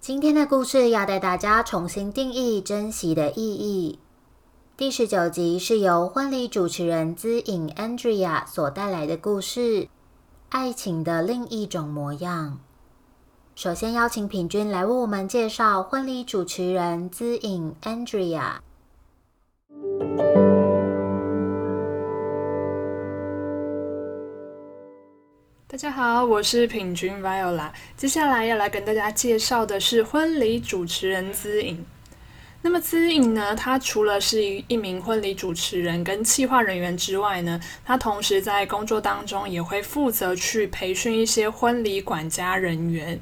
今天的故事要带大家重新定义珍惜的意义。第十九集是由婚礼主持人资颖 Andrea 所带来的故事《爱情的另一种模样》。首先邀请品君来为我们介绍婚礼主持人资颖 Andrea。大家好，我是品君 Viola。接下来要来跟大家介绍的是婚礼主持人资颖。那么资颖呢，她除了是一名婚礼主持人跟企划人员之外呢，她同时在工作当中也会负责去培训一些婚礼管家人员。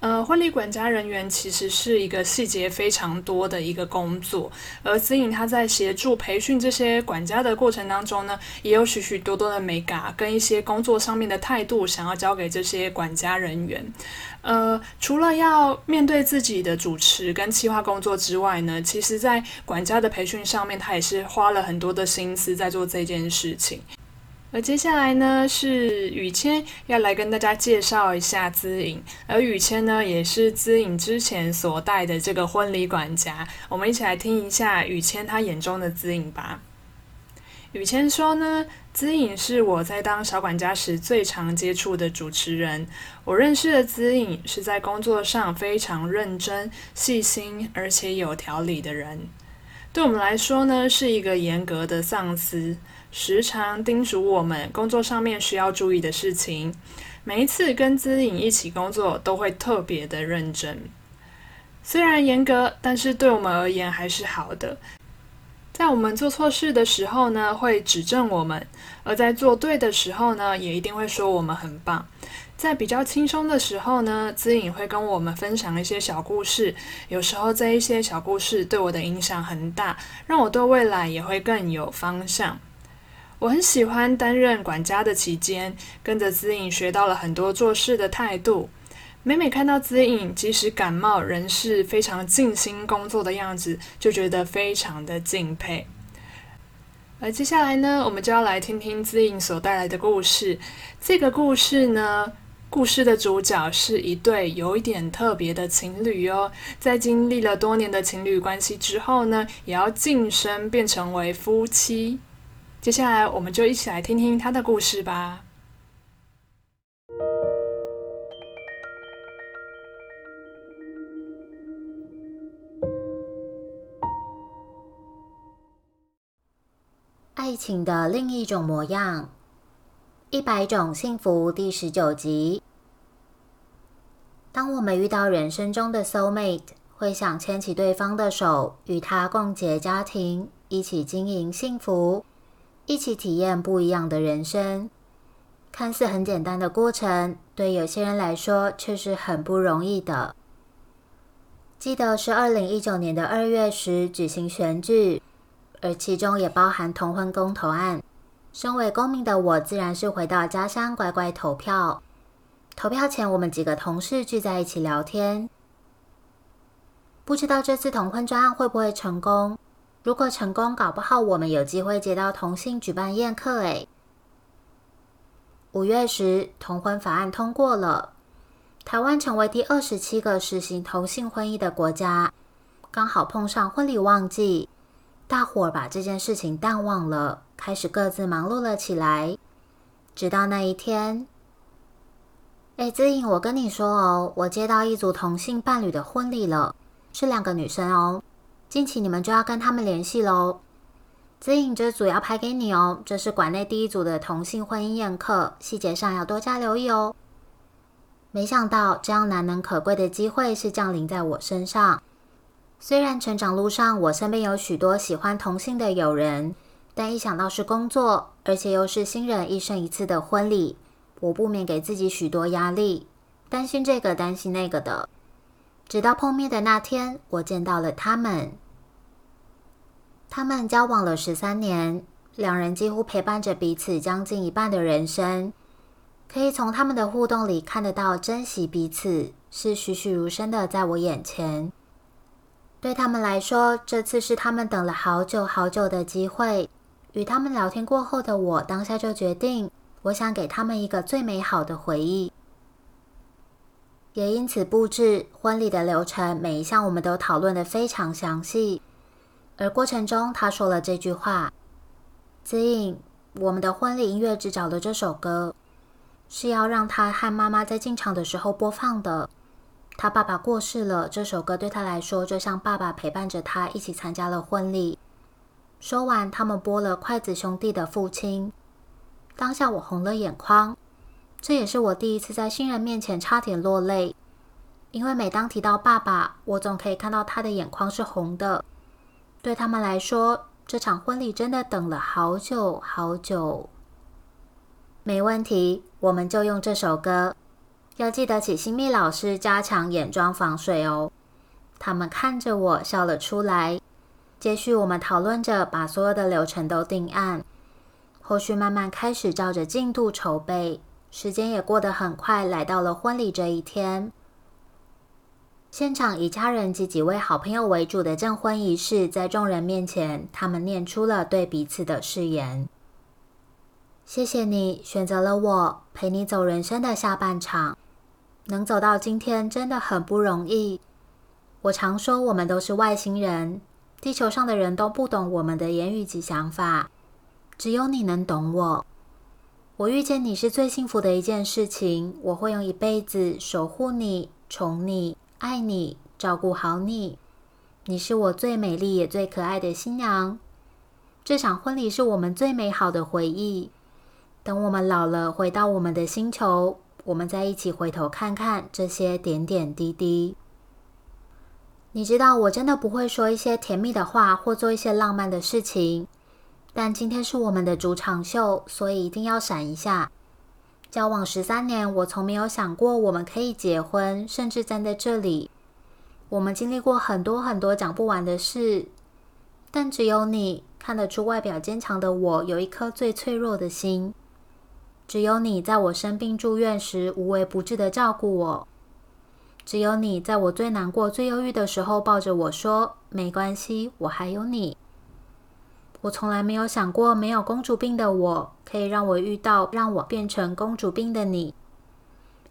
呃，婚礼管家人员其实是一个细节非常多的一个工作，而子颖他在协助培训这些管家的过程当中呢，也有许许多多的美感跟一些工作上面的态度，想要交给这些管家人员。呃，除了要面对自己的主持跟企划工作之外呢，其实在管家的培训上面，他也是花了很多的心思在做这件事情。而接下来呢，是雨谦要来跟大家介绍一下资颖，而雨谦呢，也是资颖之前所带的这个婚礼管家。我们一起来听一下雨谦他眼中的资颖吧。雨谦说呢，资颖是我在当小管家时最常接触的主持人。我认识的资颖是在工作上非常认真、细心，而且有条理的人。对我们来说呢，是一个严格的上司。时常叮嘱我们工作上面需要注意的事情。每一次跟资颖一起工作，都会特别的认真。虽然严格，但是对我们而言还是好的。在我们做错事的时候呢，会指正我们；而在做对的时候呢，也一定会说我们很棒。在比较轻松的时候呢，资颖会跟我们分享一些小故事。有时候这一些小故事对我的影响很大，让我对未来也会更有方向。我很喜欢担任管家的期间，跟着资颖学到了很多做事的态度。每每看到资颖即使感冒仍是非常尽心工作的样子，就觉得非常的敬佩。而接下来呢，我们就要来听听资颖所带来的故事。这个故事呢，故事的主角是一对有一点特别的情侣哦。在经历了多年的情侣关系之后呢，也要晋升变成为夫妻。接下来，我们就一起来听听他的故事吧。爱情的另一种模样，一百种幸福第十九集。当我们遇到人生中的 soul mate，会想牵起对方的手，与他共结家庭，一起经营幸福。一起体验不一样的人生，看似很简单的过程，对有些人来说却是很不容易的。记得是二零一九年的二月时举行选举，而其中也包含同婚公投案。身为公民的我，自然是回到家乡乖乖投票。投票前，我们几个同事聚在一起聊天，不知道这次同婚专案会不会成功。如果成功，搞不好我们有机会接到同性举办宴客。诶，五月时同婚法案通过了，台湾成为第二十七个实行同性婚姻的国家。刚好碰上婚礼旺季，大伙儿把这件事情淡忘了，开始各自忙碌了起来。直到那一天，哎，子颖，我跟你说哦，我接到一组同性伴侣的婚礼了，是两个女生哦。近期你们就要跟他们联系喽。指引这组要拍给你哦，这是馆内第一组的同性婚姻宴客，细节上要多加留意哦。没想到这样难能可贵的机会是降临在我身上。虽然成长路上我身边有许多喜欢同性的友人，但一想到是工作，而且又是新人一生一次的婚礼，我不免给自己许多压力，担心这个担心那个的。直到碰面的那天，我见到了他们。他们交往了十三年，两人几乎陪伴着彼此将近一半的人生。可以从他们的互动里看得到，珍惜彼此是栩栩如生的在我眼前。对他们来说，这次是他们等了好久好久的机会。与他们聊天过后的我，当下就决定，我想给他们一个最美好的回忆。也因此布置婚礼的流程，每一项我们都讨论的非常详细。而过程中，他说了这句话：“子颖，我们的婚礼音乐只找了这首歌。”是要让他和妈妈在进场的时候播放的。他爸爸过世了，这首歌对他来说就像爸爸陪伴着他一起参加了婚礼。说完，他们播了筷子兄弟的父亲。当下我红了眼眶，这也是我第一次在新人面前差点落泪。因为每当提到爸爸，我总可以看到他的眼眶是红的。对他们来说，这场婚礼真的等了好久好久。没问题，我们就用这首歌。要记得请新密老师加强眼妆防水哦。他们看着我笑了出来。接续，我们讨论着把所有的流程都定案，后续慢慢开始照着进度筹备。时间也过得很快，来到了婚礼这一天。现场以家人及几位好朋友为主的证婚仪式，在众人面前，他们念出了对彼此的誓言。谢谢你选择了我，陪你走人生的下半场。能走到今天真的很不容易。我常说，我们都是外星人，地球上的人都不懂我们的言语及想法，只有你能懂我。我遇见你是最幸福的一件事情，我会用一辈子守护你、宠你、爱你、照顾好你。你是我最美丽也最可爱的新娘。这场婚礼是我们最美好的回忆。等我们老了，回到我们的星球，我们再一起回头看看这些点点滴滴。你知道，我真的不会说一些甜蜜的话，或做一些浪漫的事情。但今天是我们的主场秀，所以一定要闪一下。交往十三年，我从没有想过我们可以结婚，甚至站在这里。我们经历过很多很多讲不完的事，但只有你看得出，外表坚强的我有一颗最脆弱的心。只有你在我生病住院时无微不至的照顾我，只有你在我最难过、最忧郁的时候抱着我说：“没关系，我还有你。”我从来没有想过，没有公主病的我可以让我遇到让我变成公主病的你。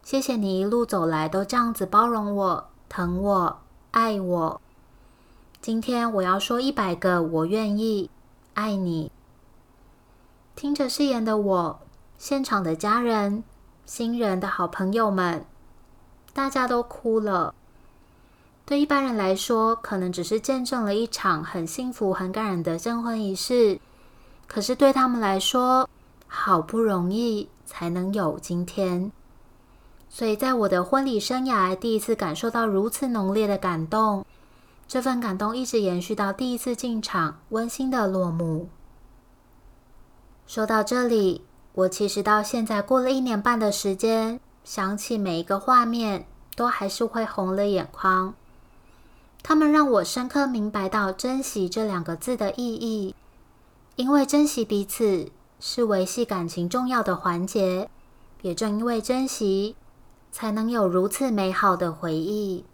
谢谢你一路走来都这样子包容我、疼我、爱我。今天我要说一百个我愿意爱你。听着誓言的我。现场的家人、新人的好朋友们，大家都哭了。对一般人来说，可能只是见证了一场很幸福、很感人的证婚仪式。可是对他们来说，好不容易才能有今天。所以在我的婚礼生涯，第一次感受到如此浓烈的感动。这份感动一直延续到第一次进场，温馨的落幕。说到这里。我其实到现在过了一年半的时间，想起每一个画面，都还是会红了眼眶。他们让我深刻明白到“珍惜”这两个字的意义，因为珍惜彼此是维系感情重要的环节。也正因为珍惜，才能有如此美好的回忆。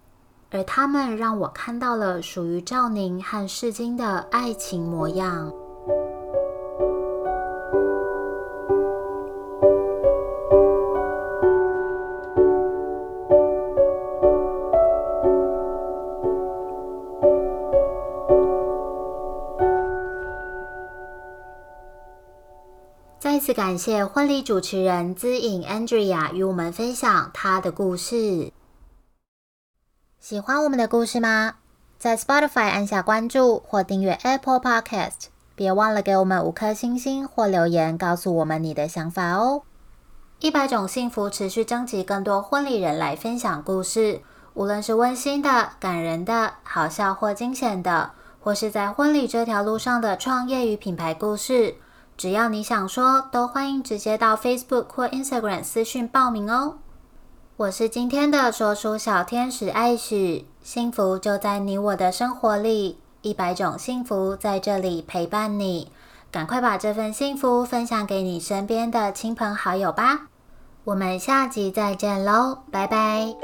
而他们让我看到了属于赵宁和世金的爱情模样。再次感谢婚礼主持人资颖 Andrea 与我们分享她的故事。喜欢我们的故事吗？在 Spotify 按下关注或订阅 Apple Podcast，别忘了给我们五颗星星或留言，告诉我们你的想法哦。一百种幸福持续征集更多婚礼人来分享故事，无论是温馨的、感人的、好笑或惊险的，或是在婚礼这条路上的创业与品牌故事。只要你想说，都欢迎直接到 Facebook 或 Instagram 私讯报名哦。我是今天的说书小天使艾许，幸福就在你我的生活里，一百种幸福在这里陪伴你，赶快把这份幸福分享给你身边的亲朋好友吧。我们下集再见喽，拜拜。